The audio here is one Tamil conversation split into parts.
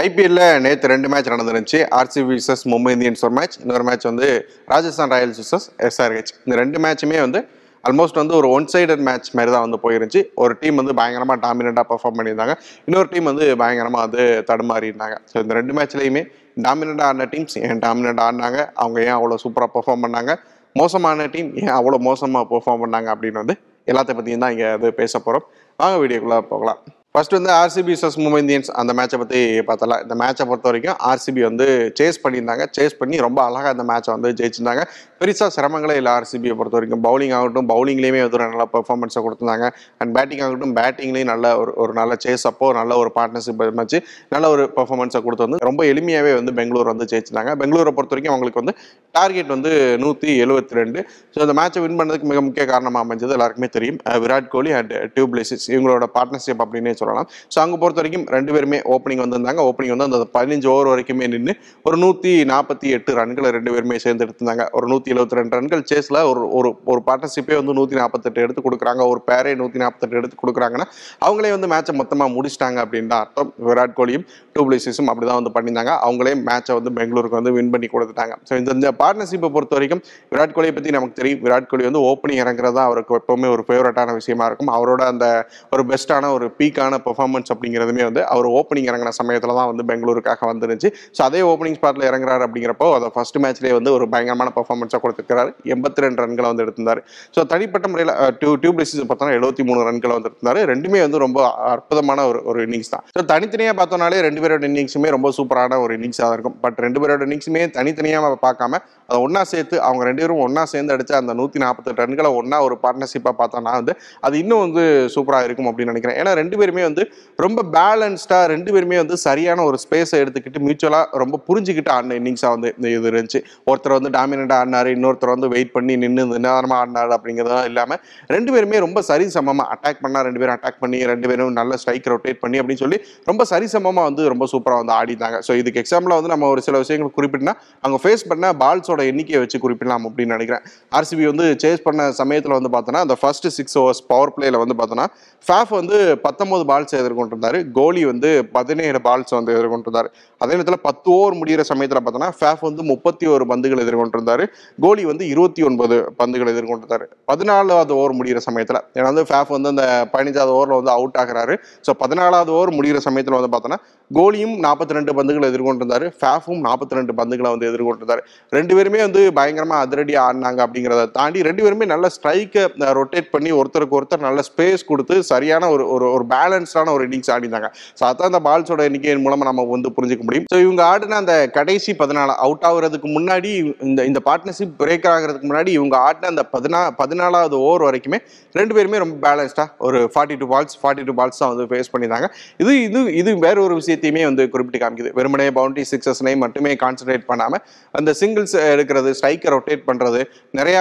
ஐபிஎல்ல நேற்று ரெண்டு மேட்ச் நடந்துருந்துச்சு. ஆர்சிபி விசஸ் மும்பை இந்தியன்ஸ் ஒரு மேட்ச் இன்னொரு மேட்ச் வந்து ராஜஸ்தான் ராயல்ஸ் விசஸ் எஸ்ஆர்ஹெச் இந்த ரெண்டு மேட்சுமே வந்து ஆல்மோஸ்ட் வந்து ஒரு ஒன் சைடட் மேட்ச் மாதிரி தான் வந்து போயிருந்துச்சு. ஒரு டீம் வந்து பயங்கரமாக டாமினண்ட்டாக பர்ஃபார்ம் பண்ணியிருந்தாங்க. இன்னொரு டீம் வந்து பயங்கரமாக வந்து தடுமாறி இருந்தாங்க ஸோ இந்த ரெண்டு மேட்ச்லையுமே டாமினண்ட்டாக ஆடின டீம்ஸ் ஏன் டாமினண்ட்டாக ஆடினாங்க? அவங்க ஏன் அவ்வளோ சூப்பராக பெர்ஃபார்ம் பண்ணாங்க? மோசமான டீம் ஏன் அவ்வளோ மோசமாக பெர்ஃபார்ம் பண்ணாங்க? அப்படின்னு வந்து எல்லாத்த பற்றியும் தான் இங்கே அது பேச போகிறோம் வாங்க வீடியோக்குள்ளே போகலாம். ஃபர்ஸ்ட் வந்து ஆர்சிபி சஸ் மும்பை இந்தியன்ஸ் அந்த மேட்சை பற்றி பார்த்தலாம் இந்த மேட்சை பொறுத்த வரைக்கும் ஆர்சிபி வந்து சேஸ் பண்ணியிருந்தாங்க. சேஸ் பண்ணி ரொம்ப அழகாக அந்த மேட்சை வந்து ஜெயிச்சிருந்தாங்க. பெருசாக சிரமங்களே இல்லை ஆர்சிபியை பொறுத்த வரைக்கும் பவுலிங் ஆகட்டும் பவுலிங்லேயுமே வந்து ஒரு நல்ல பெர்ஃபார்மன்ஸை கொடுத்துருந்தாங்க. அண்ட் பேட்டிங் ஆகட்டும் பேட்டிங்லேயும் நல்ல ஒரு ஒரு நல்ல சேஸ் அப்போ நல்ல ஒரு பார்ட்னர்ஷிப் வச்சு நல்ல ஒரு பெர்ஃபார்மன்ஸை கொடுத்து வந்து ரொம்ப எளிமையாகவே வந்து பெங்களூர் வந்து ஜெயிச்சிருந்தாங்க. பெங்களூரை பொறுத்த வரைக்கும் அவங்களுக்கு வந்து டார்கெட் வந்து நூற்றி எழுபத்தி ரெண்டு ஸோ இந்த மேட்சை வின் பண்ணதுக்கு மிக முக்கிய காரணமாக அமைஞ்சது எல்லாருக்குமே தெரியும். விராட் கோலி அண்ட் டியூப்லேசிஸ் இவங்களோட பார்ட்னர்ஷிப் அப்படின்னே சொல்லலாம். ஸோ அங்கே பொறுத்த வரைக்கும் ரெண்டு பேருமே ஓப்பனிங் வந்திருந்தாங்க. ஓப்பனிங் வந்து அந்த பதினஞ்சு ஓவர் வரைக்குமே நின்று ஒரு நூற்றி நாற்பத்தி எட்டு ரன்களை ரெண்டு பேருமே சேர்ந்து எடுத்திருந்தாங்க. ஒரு நூற்றி எழுபத்தி ரெண்டு ரன்கள் சேஸில் ஒரு ஒரு ஒரு பார்ட்னர்ஷிப்பே வந்து நூற்றி நாற்பத்தெட்டு எடுத்து கொடுக்குறாங்க. ஒரு பேரே நூற்றி நாற்பத்தெட்டு எடுத்து கொடுக்குறாங்கன்னா அவங்களே வந்து மேட்சை மொத்தமாக முடிச்சிட்டாங்க அப்படின்னு தான் அர்த்தம். விராட் கோலியும் டூப்ளிசிஸும் அப்படி தான் வந்து பண்ணியிருந்தாங்க. அவங்களே மேட்சை வந்து பெங்களூருக்கு வந்து வின் பண்ணி கொடுத்துட்டாங்க. ஸோ இந்த இந்த பார்ட்னர்ஷிப்பை பொறுத்த வரைக்கும் விராட் கோலியை பற்றி நமக்கு தெரியும். விராட் கோலி வந்து ஓப்பனிங் இறங்குறது தான் அவருக்கு எப்பவுமே ஒரு ஃபேவரட்டான விஷயமா இருக்கும். அவரோட அந்த ஒரு பெஸ்ட்டான ஒரு பீக்கான பெர்ஃபார்மன்ஸ் அப்படிங்கிறதுமே வந்து அவர் ஓப்பனிங் இறங்கின சமயத்தில் தான் வந்து பெங்களூருக்காக வந்துருந்துச்சு. ஸோ அதே ஓப்பனிங் ஸ்பாட்டில் இறங்குறாரு அப்படிங்கிறப்போ அதை ஃபர்ஸ்ட் மேட்ச்லேயே வந்து ஒரு பயங்கரமான பெர்ஃபார்மன்ஸாக கொடுத்துருக்காரு எண்பத்தி ரெண்டு ரன்களை வந்து எடுத்திருந்தார். ஸோ தனிப்பட்ட முறையில் டியூ டியூப் பார்த்தோன்னா எழுபத்தி மூணு ரன்களை வந்து எடுத்திருந்தாரு. ரெண்டுமே வந்து ரொம்ப அற்புதமான ஒரு ஒரு இன்னிங்ஸ் தான். ஸோ தனித்தனியாக பார்த்தோம்னாலே ரெண்டு பேரோட இன்னிங்ஸுமே ரொம்ப சூப்பரான ஒரு இன்னிங்ஸாக இருக்கும். பட் ரெண்டு பேரோட இன்னிங்ஸுமே தனித்தனியாக பார்க்காம அதை ஒன்றா சேர்த்து அவங்க ரெண்டு பேரும் ஒன்றா சேர்ந்து அடிச்ச அந்த நூற்றி நாற்பத்தெட்டு ரன்களை ஒன்றா ஒரு பார்ட்னர்ஷிப்பாக பார்த்தோன்னா வந்து அது இன்னும் வந்து சூப்பராக இருக்கும் அப்படின்னு நினைக்கிறேன். ஏன்னா ரெண்டு பேருமே வந்து ரொம்ப பேலன்ஸ்டாக ரெண்டு பேருமே வந்து சரியான ஒரு ஸ்பேஸை எடுத்துக்கிட்டு மியூச்சுவலாக ரொம்ப புரிஞ்சுக்கிட்டு ஆடின இன்னிங்ஸாக வந்து இந்த இது இருந்துச்சு. ஒருத்தர் வந்து டாமினண்டாக ஆடினாரு இன்னொருத்தர் வந்து வெயிட் பண்ணி நின்று நிதானமாக ஆடினார் அப்படிங்கிறதெல்லாம் இல்லாமல் ரெண்டு பேருமே ரொம்ப சரிசமமாக அட்டாக் பண்ணால் ரெண்டு பேரும் அட்டாக் பண்ணி ரெண்டு பேரும் நல்ல ஸ்ட்ரைக் ரொட்டேட் பண்ணி அப்படின்னு சொல்லி ரொம்ப சரிசமமாக வந்து ரொம்ப சூப்பராக வந்து ஆடிட்டாங்க. ஸோ இதுக்கு எக்ஸாம்பிளாக வந்து நம்ம ஒரு சில விஷயங்கள் குறிப்பிட்டா அவங்க ஃபேஸ் பண்ண பால்ஸோட எண்ணிக்கையை வச்சு குறிப்பிடலாம் அப்படின்னு நினைக்கிறேன். ஆர்சிபி வந்து சேஸ் பண்ண சமயத்தில் வந்து பார்த்தோன்னா அந்த ஃபர்ஸ்ட் சிக்ஸ் ஓவர்ஸ் பவர் பிளேயில் வந்து பார்த்தோன்னா ஃபேஃப் வந்து பத்தொம்போது பால்ஸ் எதிர்கொண்டிருந்தார். கோலி வந்து பதினேழு பால்ஸ் வந்து எதிர்கொண்டிருந்தார். அதே நேரத்தில் பத்து ஓவர் முடிகிற சமயத்தில் பார்த்தோன்னா ஃபேஃப் வந்து முப்பத்தி ஒரு பந்துகள் எதிர்கொண்டிருந்தார். கோலி வந்து இருபத்தி ஒன்பது பந்துகள் எதிர்கொண்டிருந்தார். பதினாலாவது ஓவர் முடிகிற சமயத்தில் ஏன்னா வந்து ஃபேஃப் வந்து அந்த பதினஞ்சாவது ஓவரில் வந்து அவுட் ஆகிறாரு. ஸோ பதினாலாவது ஓவர் முடிகிற சமயத்தில் வந்து பார்த்தோன்னா கோலியும் நாற்பத்தி ரெண்டு பந்துகளை எதிர்கொண்டிருந்தார். ஃபேஃபும் நாற்பத்தி ரெண்டு பந்துகளை வந்து எதிர்கொண்டிருந்தார். ரெண்டு பேருமே வந்து பயங்கரமாக அதிரடியாக ஆடினாங்க அப்படிங்கிறத தாண்டி ரெண்டு பேருமே நல்ல ஸ்ட்ரைக்கை ரொட்டேட் பண்ணி ஒருத்தருக்கு ஒருத்தர் நல்ல ஸ்பேஸ் கொடுத்து சரியான ஒரு ஒரு ஒரு பேலன்ஸ்டான ஒரு இன்னிங்ஸ் ஆடினாங்க. ஸோ அதான் அந்த பால்ஸோட எண்ணிக்கையின் மூலமாக நம்ம வந்து புரிஞ்சுக்க முடியும். ஸோ இவங்க ஆடின அந்த கடைசி பதினாலு அவுட் ஆகுறதுக்கு முன்னாடி இந்த இந்த பார்ட்னர்ஷிப் பிரேக் ஆகிறதுக்கு முன்னாடி இவங்க ஆடின அந்த பதினா பதினாலாவது ஓவர் வரைக்குமே ரெண்டு பேருமே ரொம்ப பேலன்ஸ்டாக ஒரு forty two balls forty two balls தான் வந்து ஃபேஸ் பண்ணியிருந்தாங்க. இது இது இது வேற ஒரு விஷயத்தையுமே வந்து குறிப்பிட்டு காமிக்குது. வெறுமனே பவுண்டரி சிக்ஸஸ்னை மட்டுமே கான்சென்ட்ரேட் பண்ணாமல் அந்த சிங்கிள்ஸ் எடுக்கிறது ஸ்ட்ரைக்கை ரொட்டேட் பண்ணுறது நிறையா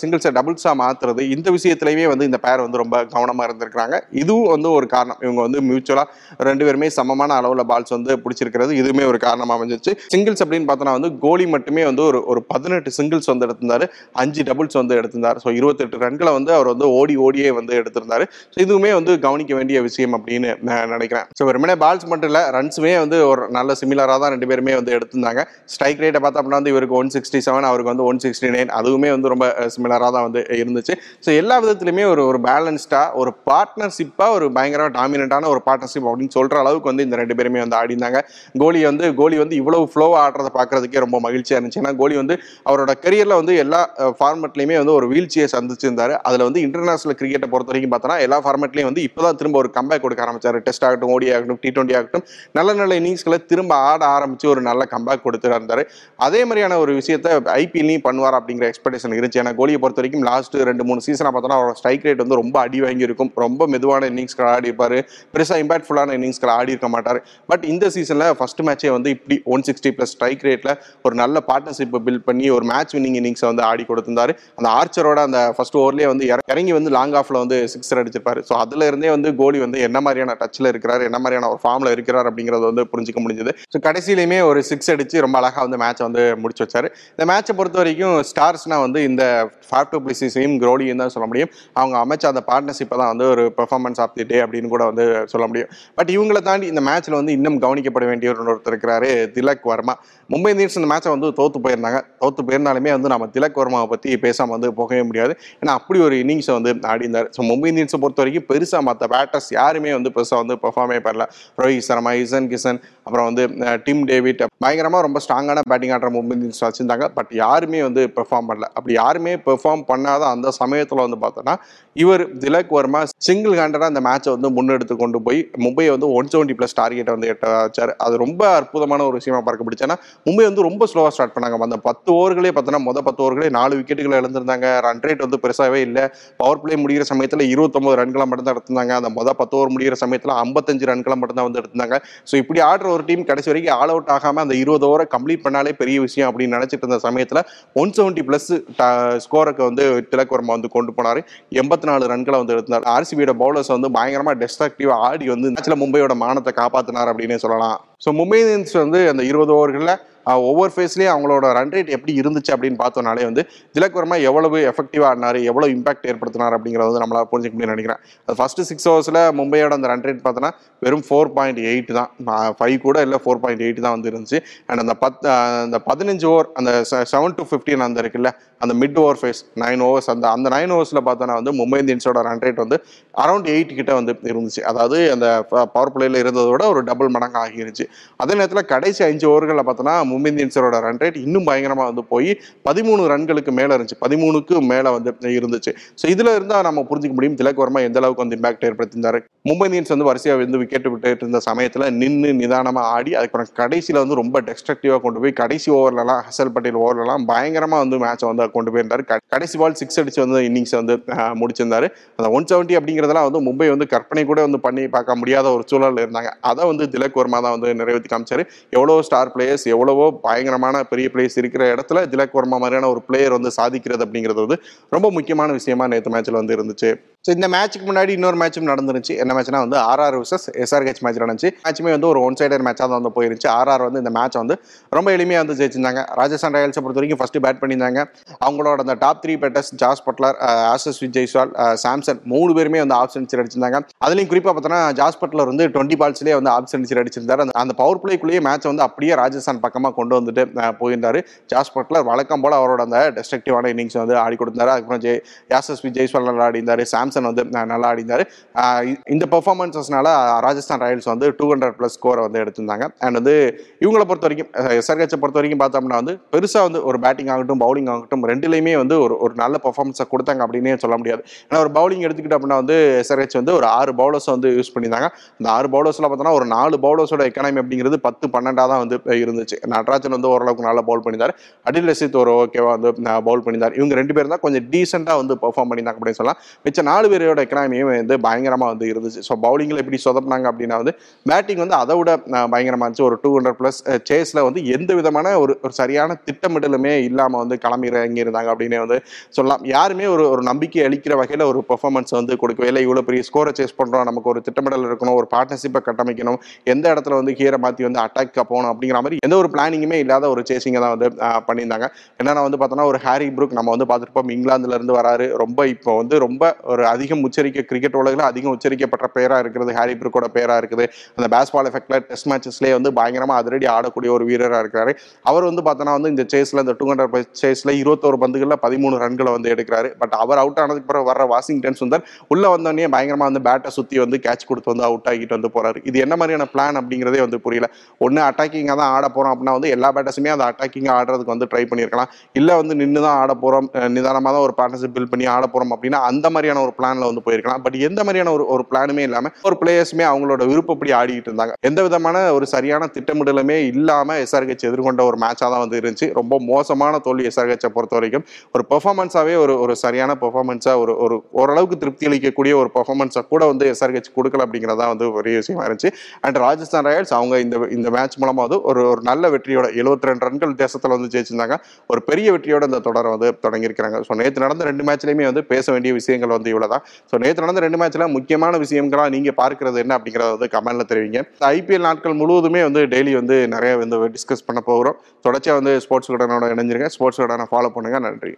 சிங்கிள்ஸை டபுள்ஸாக மாற்றுறது இந்த விஷயத்துலையுமே வந்து இந்த பேர் வந்து ரொம்ப கவனமாக இருந்திருக்கிறாங்க. இதுவும் வந்து ஒரு காரணம். இவங்க வந்து மியூச்சுவலாக ரெண்டு பேருமே சமமான அளவில் பால்ஸ் வந்து பிடிச்சிருக்கிறது. இதுவுமே ஒரு காரணமாக அமைஞ்சிச்சு சிங்கிள்ஸ் அப்படின்னு பார்த்தோன்னா வந்து கோலி மட்டுமே வந்து ஒரு ஒரு பதினெட்டு சிங்கிள்ஸ் வந்து எடுத்திருந்தார். அஞ்சு டபுள்ஸ் வந்து எடுத்திருந்தார். ஸோ இருபத்தெட்டு ரன்களை வந்து அவர் வந்து ஓடி ஓடியே வந்து எடுத்திருந்தார். ஸோ இதுவுமே வந்து கவனிக்க வேண்டிய விஷயம் அப்படின்னு நான் நினைக்கிறேன். ஸோ வெறுமனே பால்ஸ் மட்டும் இல்லை ரன்ஸுமே வந்து ஒரு நல்ல சிமிலராக தான் ரெண்டு பேருமே வந்து எடுத்திருந்தாங்க. ஸ்ட்ரைக் ரேட்டை பார்த்தா அப்படின்னா வந்து இவருக்கு ஒன் சிக்ஸ்டி செவன் அவருக்கு வந்து ஒன் சிக்ஸ்டி நைன் அதுவுமே வந்து ரொம்ப சிமிலராக தான் வந்து இருந்துச்சு. ஸோ எல்லா விதத்துலையுமே ஒரு ஒரு பேலன்ஸ்டாக ஒரு பார்ட்னர்ஷிப்பாக ஒரு பயங்கர டாமினண்ட்டான ஒரு பார்ட்னர்ஷிப் அப்படின்னு சொல்கிற அளவுக்கு வந்து இந்த ரெண்டு பேருமே வந்து ஆடினாங்க கோலி வந்து கோலி வந்து இவ்வளோ ஃப்ளோவாக ஆடுறத பார்க்குறதுக்கே ரொம்ப மகிழ்ச்சியாக இருந்துச்சு. ஏன்னா கோலி வந்து அவரோட கரியரில் வந்து எல்லா ஃபார்மெட்லையுமே வந்து ஒரு வீழ்ச்சியை சந்திச்சிருந்தார். அதில் வந்து இன்டர்நேஷனல் கிரிக்கெட்டை பொறுத்த வரைக்கும் பார்த்தோன்னா எல்லா ஃபார்மெட்லையும் வந்து இப்போ தான் திரும்ப ஒரு கம்பேக் கொடுக்க ஆரம்பிச்சாரு. டெஸ்ட் ஆகட்டும் ஓடி ஆகட்டும் டி டுவெண்ட்டி ஆகட்டும். நல்ல நல்ல இன்னிங்ஸ்களை திரும்ப ஆட ஆரம்பித்து ஒரு நல்ல கம்பேக் கொடுத்துட்டு இருந்தார். அதே மாதிரியான ஒரு விஷயத்த ஐபிஎல்லையும் பண்ணுவார் அப்படிங்கிற எக்ஸ்பெக்டேஷன் இருந்துச்சு. ஏன்னா கோலியை பொறுத்த வரைக்கும் லாஸ்ட் ரெண்டு மூணு சீசனை பார்த்தோன்னா அவரோட ஸ்ட்ரைக் ரேட் வந்து ரொம்ப அடி வாங்கியிருக்கும். ரொம்ப மெதுவான இன்னிங்ஸ்கள் ஆடி இருப்பார். பெருசாக இம்பாக்ட்ஃபுல்லான இன்னிங்ஸ்கள் ஆடி இருக்க மாட்டார். பட் இந்த சீசனில் ஃபர்ஸ்ட் மேட்சே வந்து இப்படி ஒன் சிக்ஸ்டி ப்ளஸ் ஸ்ட்ரைக் ரேட்டில் ஒரு நல்ல பார்ட்னர்ஷிப்பை பில்ட் பண்ணி ஒரு மேட்ச் வின்னிங் இன்னிங்ஸை வந்து ஆடி கொடுத்திருந்தார். அந்த ஆர்ச்சரோட அந்த ஃபர்ஸ்ட் ஓவர்லேயே வந்து இற- இறங்கி வந்து லாங் ஆஃப்ல வந்து சிக்ஸர் அடிச்சிருப்பார். ஸோ அதில் இருந்தே வந்து கோலி வந்து என்ன மாதிரியான டச்சில் இருக்கிறார் என்ன மாதிரியான ஒரு ஃபார்மில் இருக்கிறார் அப்படிங்கிறது வந்து புரிஞ்சுக்க முடிஞ்சது. ஸோ கடைசியிலையுமே ஒரு சிக்ஸ் அடிச்சு ரொம்ப அழகாக வந்து மேட்ச்சை வந்து முடிச்சு வச்சார். இந்த மேட்சை பொறுத்த வரைக்கும் ஸ்டார்ஸ்னா வந்து இந்த ஃபாஃப் டூ பிளிசிஸையும் க்ரோலியும் தான் சொல்ல முடியும். அவங்க அமைச்ச அந்த பார்ட்னர்ஷிப்பை தான் வந்து ஒரு பெர்ஃபார்மன்ஸ் ஆஃப் தி டே அப்படின்னு கூட வந்து சொல்ல முடியும். பட் இவங்களை தாண்டி இந்த மேட்ச்சில் வந்து இன்னும் கவனிக்கப்பட வேண்டிய ஒரு ஒருத்தர் இருக்கிறாரு திலக் வர்மா. மும்பை இந்தியன்ஸ் இந்த மேட்சை வந்து தோத்து போயிருந்தாங்க. தோத்து போயிருந்தாலுமே வந்து நம்ம திலக் வர்மாவை பற்றி பேசாமல் வந்து போகவே முடியாது. ஏன்னா அப்படி ஒரு இன்னிங்ஸை வந்து ஆடிந்தார் ஸோ மும்பை இந்தியன்ஸை பொறுத்த வரைக்கும் பெருசாக மற்ற பேட்டர்ஸ் யாருமே வந்து பெருசாக வந்து பெர்ஃபார்மே பண்ணல. ரோஹித் சர்மா Horizon Kisan அப்புறம் வந்து டிம் டேவிட் பயங்கரமாக ரொம்ப ஸ்ட்ராங்கான பேட்டிங் ஆடுற மும்பை இந்தியன்ஸ் வச்சுருந்தாங்க பட் யாருமே வந்து பெர்ஃபார்ம் பண்ணல. அப்படி யாருமே பெர்ஃபார்ம் பண்ணாத அந்த சமயத்தில் வந்து பார்த்தோன்னா இவர் திலக் வர்மா சிங்கிள் ஹேண்டடாக அந்த மேட்சை வந்து முன்னெடுத்து கொண்டு போய் மும்பை வந்து ஒன் செவன்ட்டி ப்ளஸ் டார்கெட்டை வந்து எட்ட வச்சார். அது ரொம்ப அற்புதமான ஒரு விஷயமா பார்க்க பிடிச்சேன்னா மும்பை வந்து ரொம்ப ஸ்லோவாக ஸ்டார்ட் பண்ணாங்க. அந்த பத்து ஓவர்களே பார்த்தோன்னா மொதல் பத்து ஓவர்களே நாலு விக்கெட்டுகளை இழந்திருந்தாங்க. ரன் ரேட் வந்து பெருசாகவே இல்லை. பவர் பிளே முடிகிற சமயத்தில் இருபத்தொம்பது ரன்களை மட்டும் தான் எடுத்திருந்தாங்க. அந்த மொதல் பத்து ஓவர் முடிகிற சமயத்தில் ஐம்பத்தஞ்சு ரன்களை மட்டும் தான் வந்து எடுத்திருந்தாங்க. ஸோ இப்படி ஆடுற ஒரு டீம் கடைசி வரைக்கும் ஆல் அவுட் ஆகாமல் அந்த இருபது ஓவரை கம்ப்ளீட் பண்ணாலே பெரிய விஷயம் அப்படின்னு நினச்சிட்டு இருந்த சமயத்தில் ஒன் செவன்ட்டி ப்ளஸ் ஸ்கோருக்கு வந்து திலக் வர்மா வந்து கொண்டு போனார். எண்பத்தி நாலு ரன்களை வந்து எடுத்தார் ஆர்சிபியோட பவுலர்ஸ் வந்து பயங்கரமாக டெஸ்ட்ரக்டிவாக ஆடி வந்து மேட்ச்சில் மும்பையோட மானத்தை காப்பாற்றினார் அப்படின்னே சொல்லலாம். ஸோ மும்பை இந்தியன்ஸ் வந்து அந்த இருபது ஓவர்களில் ஒவ்வொரு ஃபேஸ்லேயும் அவங்களோட ரன் ரேட் எப்படி இருந்துச்சு அப்படின்னு பார்த்தோம்னாலே வந்து திலக் வர்மா எவ்வளவு எஃபெக்டிவாக ஆடினார் எவ்வளோ இம்பாக்ட் ஏற்படுத்தினார் அப்படிங்கிறத வந்து நம்மளால் புரிஞ்சுக்க முடியும்னு நினைக்கிறேன். அது ஃபஸ்ட்டு சிக்ஸ் ஹவர்ஸில் மும்பையோட அந்த ரன் ரேட் பார்த்தோன்னா வெறும் ஃபோர் பாயிண்ட் எயிட் தான். ஃபைவ் கூட இல்லை ஃபோர் பாயிண்ட் எயிட் தான் வந்து இருந்துச்சு. அண்ட் அந்த பத் அந்த பதினஞ்சு ஓவர் அந்த செவன் டு ஃபிஃப்டின் அந்த இருக்குல்ல அந்த mid over phase nine overs அந்த அந்த நைன் ஓவர்ஸில் பார்த்தோன்னா வந்து மும்பை இந்தியன்ஸோட ரன் ரேட் வந்து அரௌண்ட் எயிட் கிட்ட வந்து இருந்துச்சு. அதாவது அந்த பவர் பிளேயில் இருந்ததை விட ஒரு டபுள் மடங்கு ஆகிருச்சு அதே நேரத்தில் கடைசி அஞ்சு ஓவர்களில் பார்த்தோன்னா மும்பை இந்தியன்ஸோட ரன் ரேட் இன்னும் பயங்கரமாக வந்து போய் பதிமூணு ரன்களுக்கு மேலே இருந்துச்சு. பதிமூணுக்கு மேலே வந்து இருந்துச்சு. ஸோ இதில் இருந்தால் நம்ம புரிஞ்சிக்க முடியும் திலக் வர்மா எந்த அளவுக்கு வந்து இம்பாக்ட் ஏற்படுத்தியிருந்தாரு. மும்பை இந்தியன்ஸ் வந்து வரிசையாக வந்து விக்கெட் விட்டுட்டு இருந்த சமயத்தில் நின்று நிதானமாக ஆடி அதுக்கப்புறம் கடைசியில் வந்து ரொம்ப டெஸ்ட்ரக்டிவாக கொண்டு போய் கடைசி ஓவர்லலாம் ஹசல் பட்டேல் ஓவர்லலாம் பயங்கரமாக வந்து மேட்சை வந்து கொண்டு போயிருந்தார். கடைசி பால் சிக்ஸ் அடிச்சு வந்து இன்னிங்ஸ் வந்து முடிச்சிருந்தார். அந்த ஒன் செவன்ட்டி அப்படிங்கிறதெல்லாம் வந்து மும்பை வந்து கற்பனை கூட வந்து பண்ணி பார்க்க முடியாத ஒரு சூழலில் இருந்தாங்க. அதை வந்து திலக் வர்மா தான் வந்து நிறைவேற்றி காமிச்சார். எவ்வளோ ஸ்டார் பிளேயர்ஸ் எவ்வளவோ பயங்கரமான பெரிய பிளேயர்ஸ் இருக்கிற இடத்துல திலக் வர்மா மாதிரியான ஒரு பிளேயர் வந்து சாதிக்கிறது அப்படிங்கிறது வந்து ரொம்ப முக்கியமான விஷயமா நேற்று மேட்ச்ல வந்து இருந்துச்சு. ஸோ இந்த மேட்ச்சுக்கு முன்னாடி இன்னொரு மேட்சும் நடந்துருச்சு என்ன மேட்ச்னா வந்து ஆர்ஆர் விசஸ் எஸ்ஆர்ஹெச் மேட்ச் நடந்துச்சு. மேட்சுமே வந்து ஒரு ஒன் சைடர் மேட்சாக தான் வந்து போயிருந்துச்சு. ஆர்ஆர் வந்து இந்த மேட்ச் வந்து ரொம்ப எளிமையாக வந்து ஜெயிச்சிருந்தாங்க. ராஜஸ்தான் ராயல்ஸை பொறுத்த வரைக்கும் ஃபர்ஸ்ட் பேட் பண்ணியிருந்தாங்க. அவங்களோட அந்த top three batters Jos Buttler Asus with Jaiswal Samson மூணு பேருமே வந்து ஆஃப் சென்ச்சரி அடிச்சிருந்தாங்க. அதுலேயும் குறிப்பாக பார்த்தோன்னா ஜாஸ் பட்லர் வந்து டுவெண்ட்டி பால்ஸ்லேயே வந்து ஆஃப் சென்ச்சரி அடிச்சிருந்தார். அந்த அந்த பவர் பிளேக்குள்ளேயே மேட்ச் வந்து அப்படியே ராஜஸ்தான் பக்கமாக கொண்டு வந்துட்டு போயிருந்தார் போயிருந்தாரு. ஜாஸ் பட்லர் வழக்கம் போல் அவரோட அந்த டெஸ்ட்ரக்டிவான இன்னிங்ஸ் வந்து ஆடி கொடுத்தாரு. அதுக்கப்புறம் ஜெய் யாசஸ் ஜெய்ஸ்வால் நல்லா ஆடிந்தார் சாம்சன் வந்து நல்லா ஆடிந்தார் இந்த பெர்ஃபார்மன்ஸஸ்னால ராஜஸ்தான் ராயல்ஸ் வந்து டூ ஹண்ட்ரட் ப்ளஸ் ஸ்கோரை வந்து எடுத்திருந்தாங்க. அண்ட் வந்து இவங்களை பொறுத்த வரைக்கும் எஸ்ஆர்ஹெச்சை பொறுத்த வரைக்கும் பார்த்தோம்னா வந்து பெருசாக வந்து ஒரு பேட்டிங் ஆகட்டும் பவுலிங் ஆகட்டும் ரெண்டுலேயுமே வந்து ஒரு ஒரு நல்ல பெர்ஃபார்மன்ஸை கொடுத்தாங்க அப்படின்னே சொல்ல முடியாது. ஏன்னா ஒரு பவுலிங் எடுத்துக்கிட்டோம் அப்படின்னா வந்து எஸ்ஆர்ஹெச் வந்து ஒரு ஆறு பவுலர்ஸ் வந்து யூஸ் பண்ணியிருந்தாங்க. அந்த ஆறு பவுலர்ஸில் பார்த்தோன்னா ஒரு நாலு பவுலர்ஸோட எக்கனாமி அப்படிங்கிறது பத்து பன்னெண்டாக தான் வந்து இருந்துச்சு. நடராஜன் வந்து ஓரளவுக்கு நல்லா பவுல் பண்ணியிருந்தார். அடில் ரசித் ஒரு ஓகேவா வந்து பவுல் பண்ணியிருந்தார். இவங்க ரெண்டு பேரும் தான் கொஞ்சம் டீசெண்டாக வந்து பெர்ஃபார்ம் பண்ணியிருந்தாங்க அப்படின்னு சொல்லலாம். மிச்ச நாலு பேரோட எக்கனாமியும் வந்து பயங்கரமாக வந்து இருந்துச்சு. ஸோ பவுலிங்கில் எப்படி சொதப்பினாங்க அப்படின்னா வந்து பேட்டிங் வந்து அதை விட பயங்கரமாக இருந்துச்சு. ஒரு டூ ஹண்ட்ரட் ப்ளஸ் சேஸில் வந்து எந்த விதமான ஒரு ஒரு சரியான திட்டமிடலுமே இல்லாமல் வந்து கிளம்பி இறங்கி இருந்தாங்க அப்படின்னு வந்து சொல்லலாம். யாருமே ஒரு ஒரு நம்பிக்கை அளிக்கிற வகையில் ஒரு பெர்ஃபார்மன்ஸ் வந்து கொடுக்கவே இல்லை. இவ்வளோ பெரிய ஸ்கோரை சேஸ் பண்ணுறோம் நமக்கு ஒரு திட்டமிடல் இருக்கணும். ஒரு பார்ட்னர்ஷிப்பை கட்டமைக்கணும். எந்த இடத்துல வந்து ஹீரை மாற்றி வந்து அட்டாக் போகணும் அப்படிங்கிற மாதிரி எந்த ஒரு பிளானிங்குமே இல்லாத ஒரு சேசிங்கை தான் வந்து பண்ணியிருந்தாங்க. என்னென்னா வந்து பார்த்தோன்னா ஒரு ஹாரி ப்ரூக் நம்ம வந்து பார்த்துருப்போம். இங்கிலாந்துலேருந்து வராரு. ரொம்ப இப்போ வந்து ரொம்ப ஒரு அதிகம் உச்சரிக்க கிரிக்கெட் உலகில் அதிகம் உச்சரிக்கப்பட்ட பேராக இருக்கிறது ஹாரி பிரிக்கோட பேராக இருக்குது. அந்த பேஸ்பால் எஃபெக்ட்ல டெஸ்ட் மேட்சஸ்லேயே வந்து பயங்கரமாக அதிரடி ஆடக்கூடிய ஒரு வீரராக இருக்கிறாரு. அவர் வந்து பார்த்தோன்னா வந்து இந்த சேஸில் இந்த டூ ஹண்ட்ரட் சேஸில் இருபத்தோரு பந்துகளில் பதிமூணு ரன்களை வந்து எடுக்கிறாரு. பட் அவர் அவுட் ஆனதுக்கு பிறகு வர வாஷிங்டன் சுந்தர் உள்ளே வந்தோடனே பயங்கரமாக வந்து பேட்டை சுற்றி வந்து கேட்ச் கொடுத்து வந்து அவுட் ஆகிட்டு வந்து போகிறாரு இது என்ன மாதிரியான பிளான் அப்படிங்கிறதே வந்து புரியல. ஒன்று அட்டாக்கிங்காக தான் ஆட போகிறோம் அப்படின்னா வந்து எல்லா பேட்டர்ஸுமே அந்த அட்டாக்கிங்காக ஆடுறதுக்கு வந்து ட்ரை பண்ணியிருக்கலாம். இல்லை வந்து நின்று தான் ஆட போகிறோம் நிதானமாக தான் ஒரு பார்ட்னர்ஷிப் பில்ட் பண்ணி ஆட போகிறோம் அப்படின்னா அந்த மாதிரியான ஒரு பிளானில் வந்து போயிருக்கலாம். பட் எந்த மாதிரியான ஒரு ஒரு பிளானுமே இல்லாமல் ஒரு பிளேயர்ஸுமே அவங்களோட விருப்பப்படி ஆடிக்கிட்டு இருந்தாங்க. எந்த விதமான ஒரு சரியான திட்டமிடலுமே இல்லாமல் எஸ்ஆர்ஹெச் எதிர்கொண்ட ஒரு மேட்சாக தான் வந்து இருந்துச்சு. ரொம்ப மோசமான தோல்வி எஸ்ஆர்ஹெச்சை பொறுத்த வரைக்கும் ஒரு பெர்ஃபார்மன்ஸாவே ஒரு ஒரு சரியான பெர்ஃபார்மன்ஸா ஒரு ஒரு ஓரளவுக்கு திருப்தி அளிக்கக்கூடிய ஒரு பெர்ஃபார்மன்ஸை கூட வந்து எஸ்ஆர்ஹெச் கொடுக்கல அப்படிங்கிறதா வந்து ஒரு விஷயமா இருந்துச்சு. அண்ட் ராஜஸ்தான் ராயல்ஸ் அவங்க இந்த இந்த மேட்ச் மூலமாக வந்து ஒரு ஒரு நல்ல வெற்றியோட 72 ரெண்டு ரன்கள் வித்தியாசத்தில் வந்து ஜெயிச்சிருந்தாங்க. ஒரு பெரிய வெற்றியோட இந்த தொடரை வந்து தொடங்கியிருக்கிறாங்க. ஸோ நேற்று நடந்த ரெண்டு மேட்ச்லையுமே வந்து பேச வேண்டிய விஷயங்கள் வந்து இவ்வளோ அப்படிங்கிறதா ஸோ நேற்று நடந்த ரெண்டு மேட்ச்ல முக்கியமான விஷயங்களா நீங்க பார்க்கறது என்ன அப்படிங்கிறத வந்து கமெண்ட்ல தெரிவிங்க. ஐபிஎல் நாட்கள் முழுவதுமே வந்து டெய்லி வந்து நிறைய வந்து டிஸ்கஸ் பண்ண போகிறோம். தொடர்ச்சியாக வந்து ஸ்போர்ட்ஸ் உடனோட இணைஞ்சிருங்க. ஸ்போர்ட்ஸ் உடனே ஃபாலோ பண்ணுங்க. நன்றி.